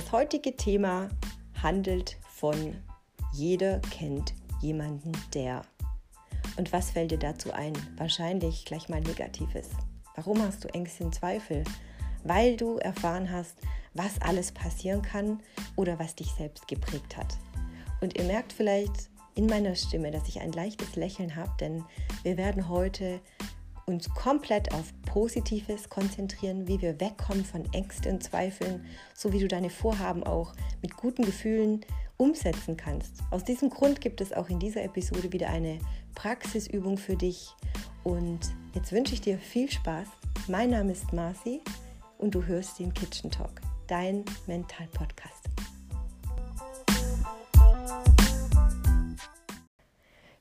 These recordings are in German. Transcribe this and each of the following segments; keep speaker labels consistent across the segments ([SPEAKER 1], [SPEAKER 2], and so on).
[SPEAKER 1] Das heutige Thema handelt von jeder kennt jemanden, der. Und was fällt dir dazu ein? Wahrscheinlich gleich mal Negatives. Warum hast du Ängste und Zweifel? Weil du erfahren hast, was alles passieren kann oder was dich selbst geprägt hat. Und ihr merkt vielleicht in meiner Stimme, dass ich ein leichtes Lächeln habe, denn wir werden heute uns komplett auf Positives konzentrieren, wie wir wegkommen von Ängsten und Zweifeln, so wie du deine Vorhaben auch mit guten Gefühlen umsetzen kannst. Aus diesem Grund gibt es auch in dieser Episode wieder eine Praxisübung für dich. Und jetzt wünsche ich dir viel Spaß. Mein Name ist Marci und du hörst den Kitchen Talk, dein Mental-Podcast.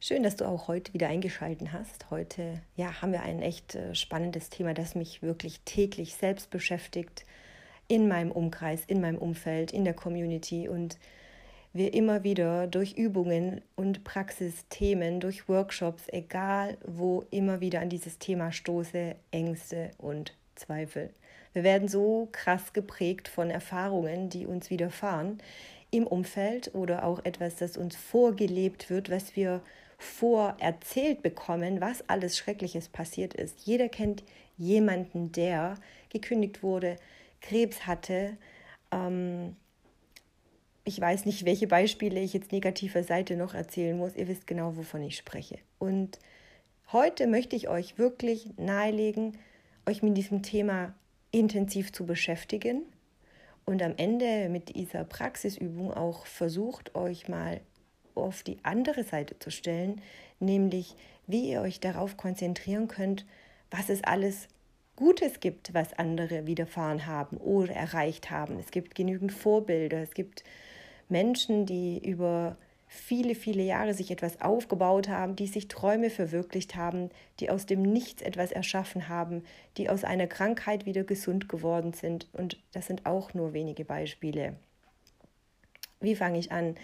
[SPEAKER 1] Schön, dass du auch heute wieder eingeschaltet hast. Heute ja, haben wir ein echt äh, spannendes Thema, das mich wirklich täglich selbst beschäftigt, in meinem Umkreis, in meinem Umfeld, in der Community und wir immer wieder durch Übungen und Praxisthemen, durch Workshops, egal wo, immer wieder an dieses Thema stoße, Ängste und Zweifel. Wir werden so krass geprägt von Erfahrungen, die uns widerfahren im Umfeld oder auch etwas, das uns vorgelebt wird, was wir vorerzählt bekommen, was alles Schreckliches passiert ist. Jeder kennt jemanden, der gekündigt wurde, Krebs hatte. Ähm, ich weiß nicht, welche Beispiele ich jetzt negativer Seite noch erzählen muss. Ihr wisst genau, wovon ich spreche. Und heute möchte ich euch wirklich nahelegen, euch mit diesem Thema intensiv zu beschäftigen und am Ende mit dieser Praxisübung auch versucht, euch mal auf die andere Seite zu stellen, nämlich wie ihr euch darauf konzentrieren könnt, was es alles Gutes gibt, was andere widerfahren haben oder erreicht haben. Es gibt genügend Vorbilder, es gibt Menschen, die über viele, viele Jahre sich etwas aufgebaut haben, die sich Träume verwirklicht haben, die aus dem Nichts etwas erschaffen haben, die aus einer Krankheit wieder gesund geworden sind. Und das sind auch nur wenige Beispiele. Wie fange ich an?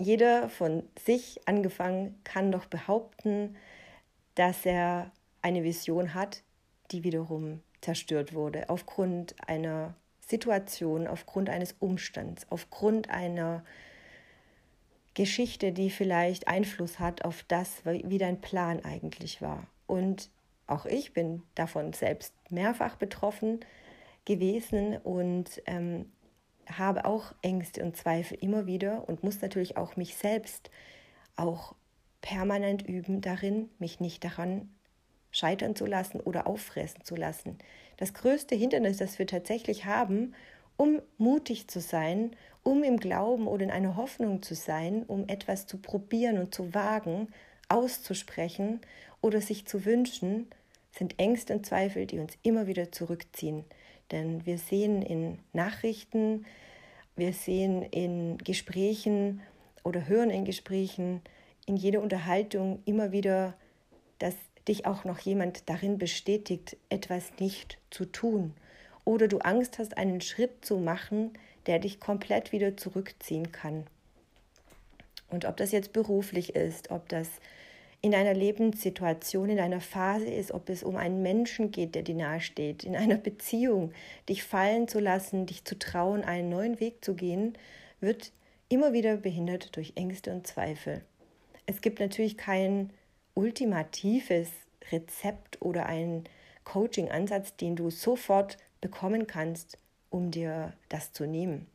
[SPEAKER 1] Jeder von sich angefangen kann doch behaupten, dass er eine Vision hat, die wiederum zerstört wurde aufgrund einer Situation, aufgrund eines Umstands, aufgrund einer Geschichte, die vielleicht Einfluss hat auf das, wie dein Plan eigentlich war. Und auch ich bin davon selbst mehrfach betroffen gewesen und ähm, habe auch Ängste und Zweifel immer wieder und muss natürlich auch mich selbst auch permanent üben darin, mich nicht daran scheitern zu lassen oder auffressen zu lassen. Das größte Hindernis, das wir tatsächlich haben, um mutig zu sein, um im Glauben oder in einer Hoffnung zu sein, um etwas zu probieren und zu wagen, auszusprechen oder sich zu wünschen, sind Ängste und Zweifel, die uns immer wieder zurückziehen. Denn wir sehen in Nachrichten, wir sehen in Gesprächen oder hören in Gesprächen, in jeder Unterhaltung immer wieder, dass dich auch noch jemand darin bestätigt, etwas nicht zu tun. Oder du Angst hast, einen Schritt zu machen, der dich komplett wieder zurückziehen kann. Und ob das jetzt beruflich ist, ob das in einer Lebenssituation, in einer Phase ist, ob es um einen Menschen geht, der dir nahesteht, in einer Beziehung, dich fallen zu lassen, dich zu trauen, einen neuen Weg zu gehen, wird immer wieder behindert durch Ängste und Zweifel. Es gibt natürlich kein ultimatives Rezept oder einen Coaching-Ansatz, den du sofort bekommen kannst, um dir das zu nehmen.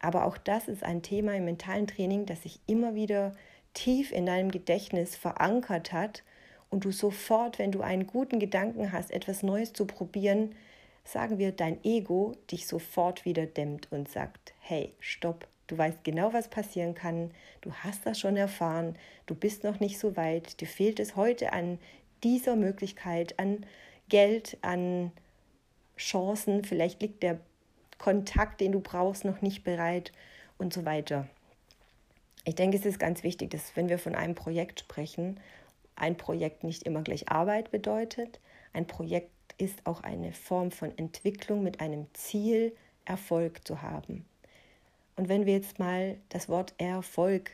[SPEAKER 1] Aber auch das ist ein Thema im mentalen Training, das sich immer wieder tief in deinem Gedächtnis verankert hat und du sofort, wenn du einen guten Gedanken hast, etwas Neues zu probieren, sagen wir, dein Ego dich sofort wieder dämmt und sagt, hey, stopp, du weißt genau, was passieren kann, du hast das schon erfahren, du bist noch nicht so weit, dir fehlt es heute an dieser Möglichkeit, an Geld, an Chancen, vielleicht liegt der Kontakt, den du brauchst, noch nicht bereit und so weiter. Ich denke, es ist ganz wichtig, dass wenn wir von einem Projekt sprechen, ein Projekt nicht immer gleich Arbeit bedeutet. Ein Projekt ist auch eine Form von Entwicklung mit einem Ziel, Erfolg zu haben. Und wenn wir jetzt mal das Wort Erfolg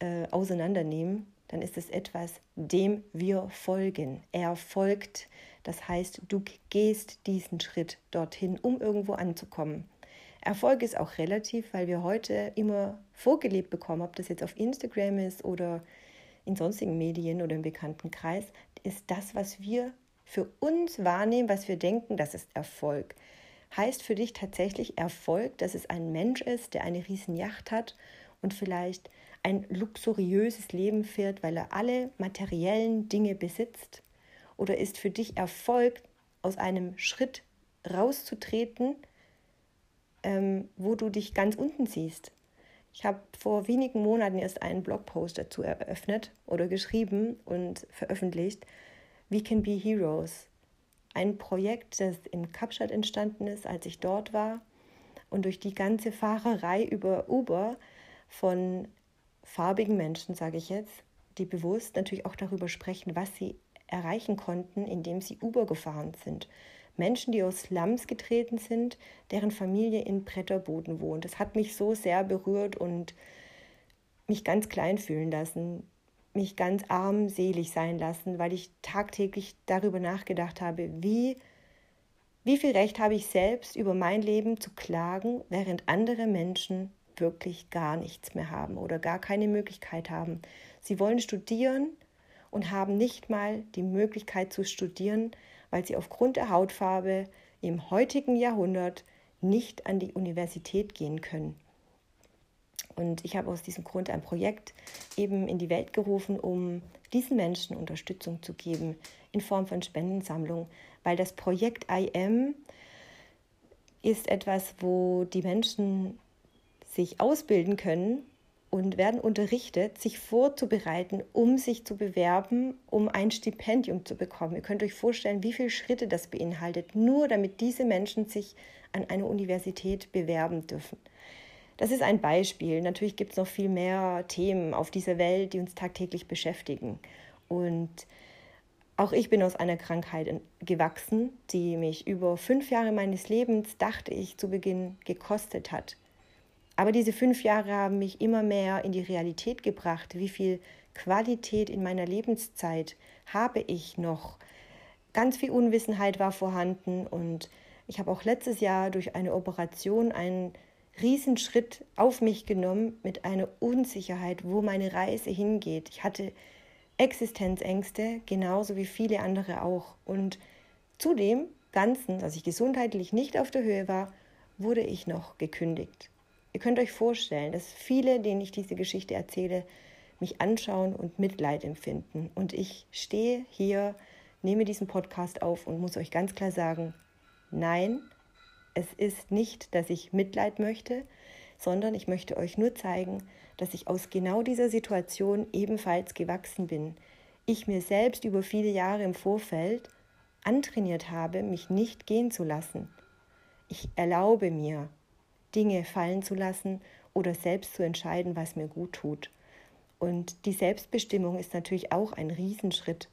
[SPEAKER 1] äh, auseinandernehmen, dann ist es etwas, dem wir folgen. Er folgt, das heißt, du gehst diesen Schritt dorthin, um irgendwo anzukommen. Erfolg ist auch relativ, weil wir heute immer vorgelebt bekommen, ob das jetzt auf Instagram ist oder in sonstigen Medien oder im bekannten Kreis, ist das, was wir für uns wahrnehmen, was wir denken, das ist Erfolg. Heißt für dich tatsächlich Erfolg, dass es ein Mensch ist, der eine riesen Yacht hat und vielleicht ein luxuriöses Leben führt, weil er alle materiellen Dinge besitzt? Oder ist für dich Erfolg, aus einem Schritt rauszutreten, ähm, wo du dich ganz unten siehst? Ich habe vor wenigen Monaten erst einen Blogpost dazu eröffnet oder geschrieben und veröffentlicht. We Can Be Heroes. Ein Projekt, das in Kapstadt entstanden ist, als ich dort war. Und durch die ganze Fahrerei über Uber von farbigen Menschen, sage ich jetzt, die bewusst natürlich auch darüber sprechen, was sie erreichen konnten, indem sie Uber gefahren sind. Menschen, die aus Slums getreten sind, deren Familie in Bretterboden wohnt. Das hat mich so sehr berührt und mich ganz klein fühlen lassen, mich ganz armselig sein lassen, weil ich tagtäglich darüber nachgedacht habe, wie, wie viel Recht habe ich selbst über mein Leben zu klagen, während andere Menschen wirklich gar nichts mehr haben oder gar keine Möglichkeit haben. Sie wollen studieren und haben nicht mal die Möglichkeit zu studieren, weil sie aufgrund der Hautfarbe im heutigen Jahrhundert nicht an die Universität gehen können. Und ich habe aus diesem Grund ein Projekt eben in die Welt gerufen, um diesen Menschen Unterstützung zu geben in Form von Spendensammlung, weil das Projekt IM ist etwas, wo die Menschen sich ausbilden können und werden unterrichtet, sich vorzubereiten, um sich zu bewerben, um ein Stipendium zu bekommen. Ihr könnt euch vorstellen, wie viele Schritte das beinhaltet, nur damit diese Menschen sich an eine Universität bewerben dürfen. Das ist ein Beispiel. Natürlich gibt es noch viel mehr Themen auf dieser Welt, die uns tagtäglich beschäftigen. Und auch ich bin aus einer Krankheit gewachsen, die mich über fünf Jahre meines Lebens, dachte ich, zu Beginn gekostet hat. Aber diese fünf Jahre haben mich immer mehr in die Realität gebracht. Wie viel Qualität in meiner Lebenszeit habe ich noch? Ganz viel Unwissenheit war vorhanden und ich habe auch letztes Jahr durch eine Operation einen Riesenschritt auf mich genommen mit einer Unsicherheit, wo meine Reise hingeht. Ich hatte Existenzängste, genauso wie viele andere auch. Und zudem Ganzen, dass ich gesundheitlich nicht auf der Höhe war, wurde ich noch gekündigt. Ihr könnt euch vorstellen, dass viele, denen ich diese Geschichte erzähle, mich anschauen und Mitleid empfinden. Und ich stehe hier, nehme diesen Podcast auf und muss euch ganz klar sagen, nein, es ist nicht, dass ich Mitleid möchte, sondern ich möchte euch nur zeigen, dass ich aus genau dieser Situation ebenfalls gewachsen bin. Ich mir selbst über viele Jahre im Vorfeld antrainiert habe, mich nicht gehen zu lassen. Ich erlaube mir, Dinge fallen zu lassen oder selbst zu entscheiden, was mir gut tut. Und die Selbstbestimmung ist natürlich auch ein Riesenschritt.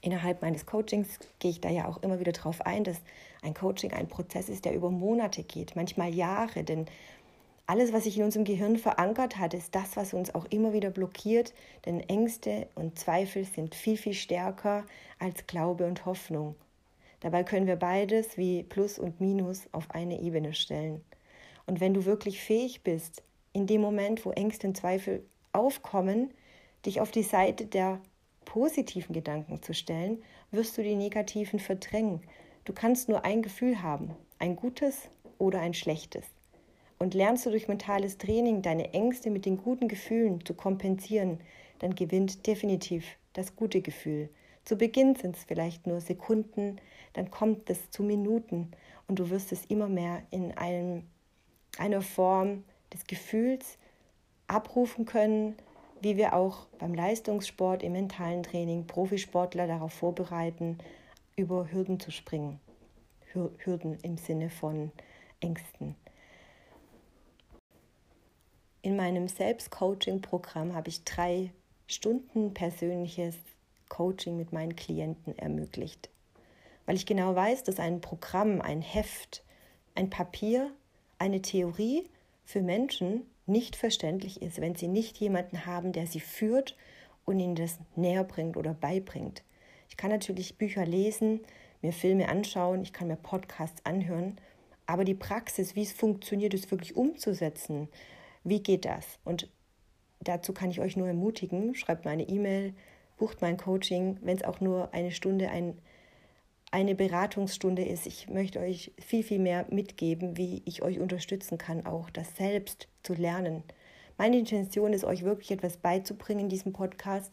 [SPEAKER 1] Innerhalb meines Coachings gehe ich da ja auch immer wieder darauf ein, dass ein Coaching ein Prozess ist, der über Monate geht, manchmal Jahre, denn alles, was sich in unserem Gehirn verankert hat, ist das, was uns auch immer wieder blockiert, denn Ängste und Zweifel sind viel, viel stärker als Glaube und Hoffnung. Dabei können wir beides wie Plus und Minus auf eine Ebene stellen. Und wenn du wirklich fähig bist, in dem Moment, wo Ängste und Zweifel aufkommen, dich auf die Seite der positiven Gedanken zu stellen, wirst du die negativen verdrängen. Du kannst nur ein Gefühl haben, ein gutes oder ein schlechtes. Und lernst du durch mentales Training deine Ängste mit den guten Gefühlen zu kompensieren, dann gewinnt definitiv das gute Gefühl. Zu Beginn sind es vielleicht nur Sekunden, dann kommt es zu Minuten und du wirst es immer mehr in einem, einer Form des Gefühls abrufen können, wie wir auch beim Leistungssport, im mentalen Training Profisportler darauf vorbereiten, über Hürden zu springen. Hürden im Sinne von Ängsten. In meinem Selbstcoaching-Programm habe ich drei Stunden persönliches Coaching mit meinen Klienten ermöglicht weil ich genau weiß, dass ein Programm, ein Heft, ein Papier, eine Theorie für Menschen nicht verständlich ist, wenn sie nicht jemanden haben, der sie führt und ihnen das näher bringt oder beibringt. Ich kann natürlich Bücher lesen, mir Filme anschauen, ich kann mir Podcasts anhören, Aber die Praxis, wie es funktioniert, es wirklich umzusetzen, wie geht das? Und dazu kann ich euch nur ermutigen, schreibt meine E-Mail, bucht mein Coaching, wenn es auch nur eine Stunde, ein, eine Beratungsstunde ist. Ich möchte euch viel, viel mehr mitgeben, wie ich euch unterstützen kann, auch das selbst zu lernen. Meine Intention ist, euch wirklich etwas beizubringen in diesem Podcast,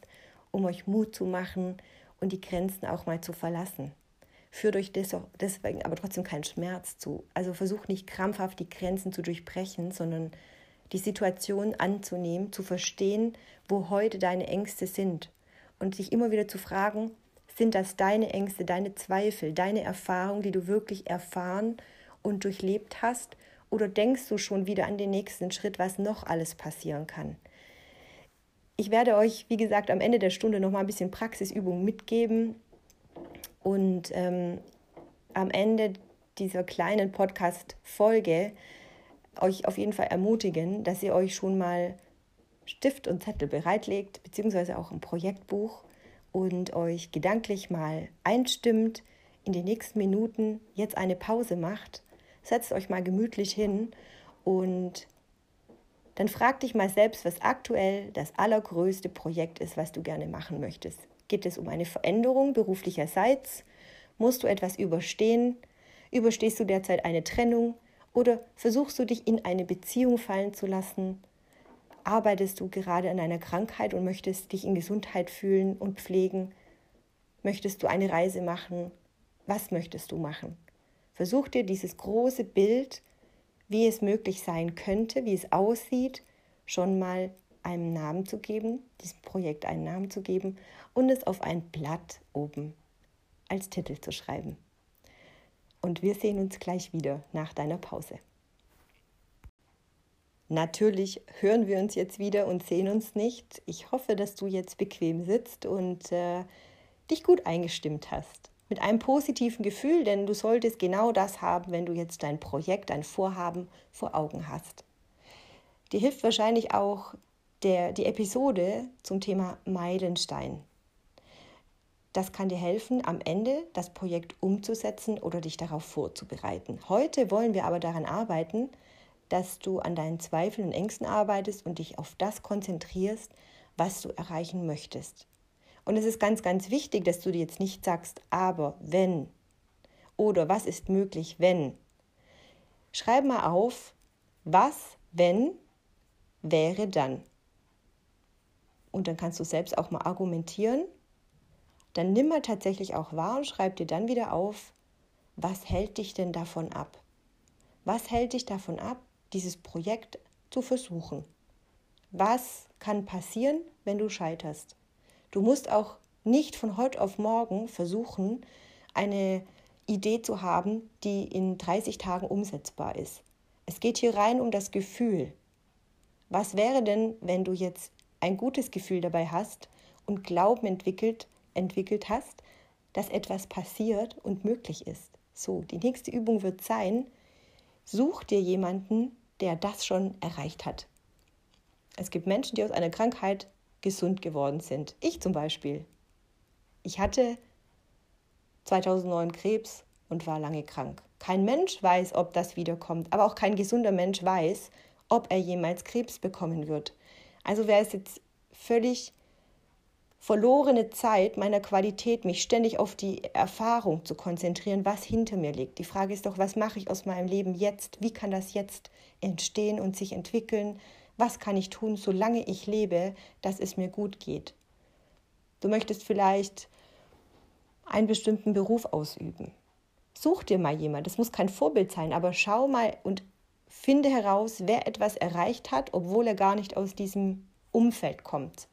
[SPEAKER 1] um euch Mut zu machen und die Grenzen auch mal zu verlassen. Führt euch deswegen aber trotzdem keinen Schmerz zu. Also versucht nicht krampfhaft die Grenzen zu durchbrechen, sondern die Situation anzunehmen, zu verstehen, wo heute deine Ängste sind und sich immer wieder zu fragen, sind das deine Ängste, deine Zweifel, deine Erfahrungen, die du wirklich erfahren und durchlebt hast? Oder denkst du schon wieder an den nächsten Schritt, was noch alles passieren kann? Ich werde euch, wie gesagt, am Ende der Stunde noch mal ein bisschen Praxisübungen mitgeben und ähm, am Ende dieser kleinen Podcast-Folge euch auf jeden Fall ermutigen, dass ihr euch schon mal Stift und Zettel bereitlegt, beziehungsweise auch ein Projektbuch und euch gedanklich mal einstimmt, in den nächsten Minuten jetzt eine Pause macht, setzt euch mal gemütlich hin und dann frag dich mal selbst, was aktuell das allergrößte Projekt ist, was du gerne machen möchtest. Geht es um eine Veränderung beruflicherseits? Musst du etwas überstehen? Überstehst du derzeit eine Trennung? Oder versuchst du dich in eine Beziehung fallen zu lassen? Arbeitest du gerade an einer Krankheit und möchtest dich in Gesundheit fühlen und pflegen? Möchtest du eine Reise machen? Was möchtest du machen? Versuch dir dieses große Bild, wie es möglich sein könnte, wie es aussieht, schon mal einen Namen zu geben, diesem Projekt einen Namen zu geben und es auf ein Blatt oben als Titel zu schreiben. Und wir sehen uns gleich wieder nach deiner Pause. Natürlich hören wir uns jetzt wieder und sehen uns nicht. Ich hoffe, dass du jetzt bequem sitzt und äh, dich gut eingestimmt hast. Mit einem positiven Gefühl, denn du solltest genau das haben, wenn du jetzt dein Projekt, dein Vorhaben vor Augen hast. Dir hilft wahrscheinlich auch der, die Episode zum Thema Meilenstein. Das kann dir helfen, am Ende das Projekt umzusetzen oder dich darauf vorzubereiten. Heute wollen wir aber daran arbeiten, dass du an deinen Zweifeln und Ängsten arbeitest und dich auf das konzentrierst, was du erreichen möchtest. Und es ist ganz, ganz wichtig, dass du dir jetzt nicht sagst, aber wenn oder was ist möglich, wenn. Schreib mal auf, was, wenn, wäre dann. Und dann kannst du selbst auch mal argumentieren. Dann nimm mal tatsächlich auch wahr und schreib dir dann wieder auf, was hält dich denn davon ab? Was hält dich davon ab, dieses Projekt zu versuchen. Was kann passieren, wenn du scheiterst? Du musst auch nicht von heute auf morgen versuchen, eine Idee zu haben, die in 30 Tagen umsetzbar ist. Es geht hier rein um das Gefühl. Was wäre denn, wenn du jetzt ein gutes Gefühl dabei hast und Glauben entwickelt, entwickelt hast, dass etwas passiert und möglich ist? So, die nächste Übung wird sein, such dir jemanden, der das schon erreicht hat. Es gibt Menschen, die aus einer Krankheit gesund geworden sind. Ich zum Beispiel. Ich hatte 2009 Krebs und war lange krank. Kein Mensch weiß, ob das wiederkommt, aber auch kein gesunder Mensch weiß, ob er jemals Krebs bekommen wird. Also wäre es jetzt völlig verlorene Zeit meiner Qualität, mich ständig auf die Erfahrung zu konzentrieren, was hinter mir liegt. Die Frage ist doch, was mache ich aus meinem Leben jetzt? Wie kann das jetzt entstehen und sich entwickeln? Was kann ich tun, solange ich lebe, dass es mir gut geht? Du möchtest vielleicht einen bestimmten Beruf ausüben. Such dir mal jemand, das muss kein Vorbild sein, aber schau mal und finde heraus, wer etwas erreicht hat, obwohl er gar nicht aus diesem Umfeld kommt.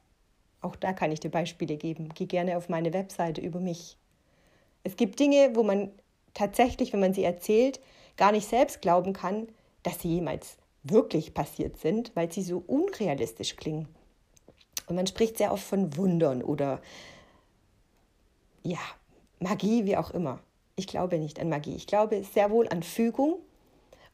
[SPEAKER 1] Auch da kann ich dir Beispiele geben. Geh gerne auf meine Webseite über mich. Es gibt Dinge, wo man tatsächlich, wenn man sie erzählt, gar nicht selbst glauben kann, dass sie jemals wirklich passiert sind, weil sie so unrealistisch klingen. Und man spricht sehr oft von Wundern oder ja, Magie, wie auch immer. Ich glaube nicht an Magie. Ich glaube sehr wohl an Fügung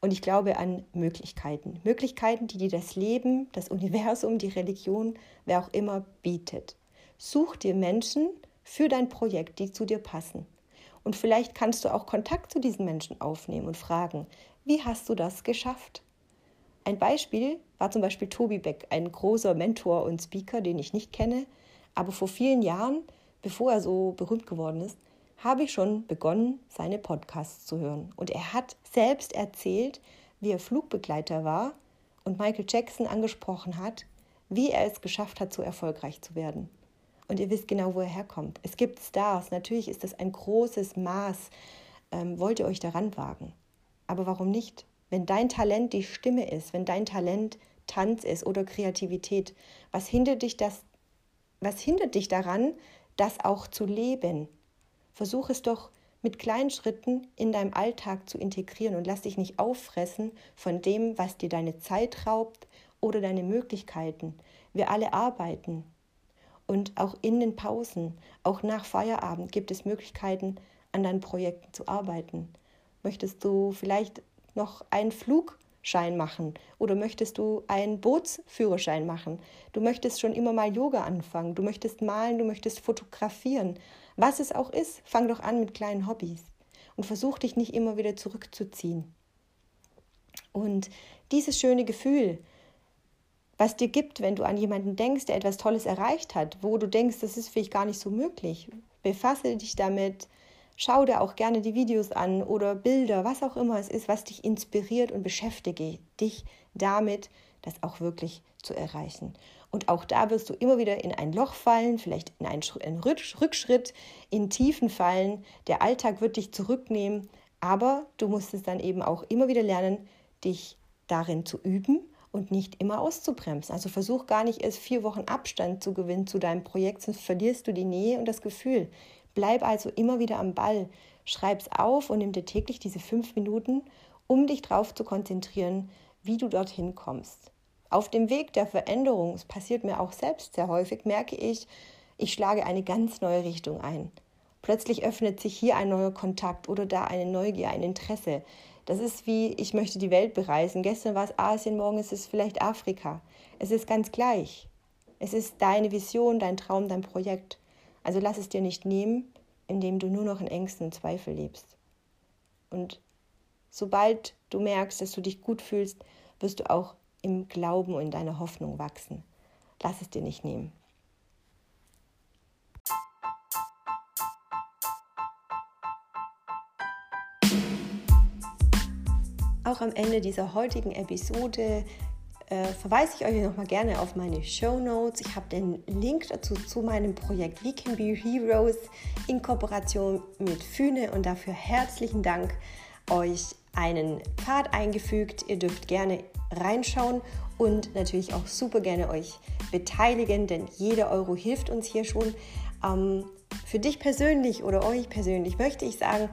[SPEAKER 1] und ich glaube an Möglichkeiten. Möglichkeiten, die dir das Leben, das Universum, die Religion, wer auch immer bietet. Such dir Menschen für dein Projekt, die zu dir passen. Und vielleicht kannst du auch Kontakt zu diesen Menschen aufnehmen und fragen, wie hast du das geschafft? Ein Beispiel war zum Beispiel Tobi Beck, ein großer Mentor und Speaker, den ich nicht kenne, aber vor vielen Jahren, bevor er so berühmt geworden ist, habe ich schon begonnen, seine Podcasts zu hören. Und er hat selbst erzählt, wie er Flugbegleiter war und Michael Jackson angesprochen hat, wie er es geschafft hat, so erfolgreich zu werden. Und ihr wisst genau, wo er herkommt. Es gibt Stars, natürlich ist das ein großes Maß. Ähm, wollt ihr euch daran wagen? Aber warum nicht? Wenn dein Talent die Stimme ist, wenn dein Talent Tanz ist oder Kreativität, was hindert dich das, was hindert dich daran, das auch zu leben? Versuch es doch mit kleinen Schritten in deinem Alltag zu integrieren und lass dich nicht auffressen von dem, was dir deine Zeit raubt oder deine Möglichkeiten. Wir alle arbeiten. Und auch in den Pausen, auch nach Feierabend gibt es Möglichkeiten, an deinen Projekten zu arbeiten. Möchtest du vielleicht noch einen Flugschein machen oder möchtest du einen Bootsführerschein machen? Du möchtest schon immer mal Yoga anfangen, du möchtest malen, du möchtest fotografieren. Was es auch ist, fang doch an mit kleinen Hobbys und versuch dich nicht immer wieder zurückzuziehen. Und dieses schöne Gefühl, was dir gibt, wenn du an jemanden denkst, der etwas Tolles erreicht hat, wo du denkst, das ist vielleicht gar nicht so möglich. Befasse dich damit, schau dir auch gerne die Videos an oder Bilder, was auch immer es ist, was dich inspiriert und beschäftige dich damit, das auch wirklich zu erreichen. Und auch da wirst du immer wieder in ein Loch fallen, vielleicht in einen, Rückschritt, in Tiefen fallen. Der Alltag wird dich zurücknehmen, aber du musst es dann eben auch immer wieder lernen, dich darin zu üben und nicht immer auszubremsen. Also versuch gar nicht erst vier Wochen Abstand zu gewinnen zu deinem Projekt, sonst verlierst du die Nähe und das Gefühl. Bleib also immer wieder am Ball, schreib's auf und nimm dir täglich diese fünf Minuten, um dich darauf zu konzentrieren, wie du dorthin kommst. Auf dem Weg der Veränderung, es passiert mir auch selbst sehr häufig, merke ich, ich schlage eine ganz neue Richtung ein. Plötzlich öffnet sich hier ein neuer Kontakt oder da eine Neugier, ein Interesse. Das ist wie, ich möchte die Welt bereisen. Gestern war es Asien, morgen ist es vielleicht Afrika. Es ist ganz gleich. Es ist deine Vision, dein Traum, dein Projekt. Also lass es dir nicht nehmen, indem du nur noch in Ängsten und Zweifel lebst. Und sobald du merkst, dass du dich gut fühlst, wirst du auch im Glauben und in deiner Hoffnung wachsen. Lass es dir nicht nehmen. Auch am Ende dieser heutigen Episode äh, verweise ich euch nochmal gerne auf meine Show Notes. Ich habe den Link dazu zu meinem Projekt We Can Be Heroes in Kooperation mit Fühne und dafür herzlichen Dank euch einen Pfad eingefügt. Ihr dürft gerne reinschauen und natürlich auch super gerne euch beteiligen, denn jeder Euro hilft uns hier schon. Ähm, für dich persönlich oder euch persönlich möchte ich sagen,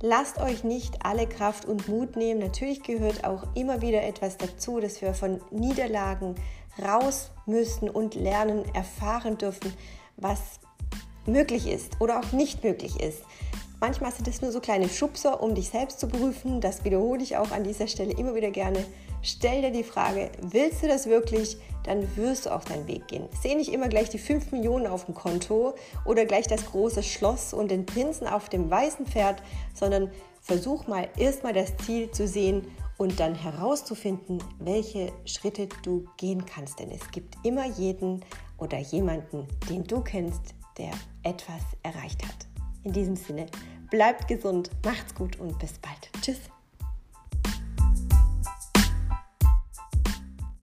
[SPEAKER 1] lasst euch nicht alle Kraft und Mut nehmen. Natürlich gehört auch immer wieder etwas dazu, dass wir von Niederlagen raus müssen und lernen, erfahren dürfen, was möglich ist oder auch nicht möglich ist. Manchmal sind es nur so kleine Schubser, um dich selbst zu prüfen. Das wiederhole ich auch an dieser Stelle immer wieder gerne. Stell dir die Frage, willst du das wirklich? Dann wirst du auch deinen Weg gehen. Seh nicht immer gleich die 5 Millionen auf dem Konto oder gleich das große Schloss und den Prinzen auf dem weißen Pferd, sondern versuch mal erstmal das Ziel zu sehen und dann herauszufinden, welche Schritte du gehen kannst. Denn es gibt immer jeden oder jemanden, den du kennst, der etwas erreicht hat. In diesem Sinne, bleibt gesund, macht's gut und bis bald. Tschüss.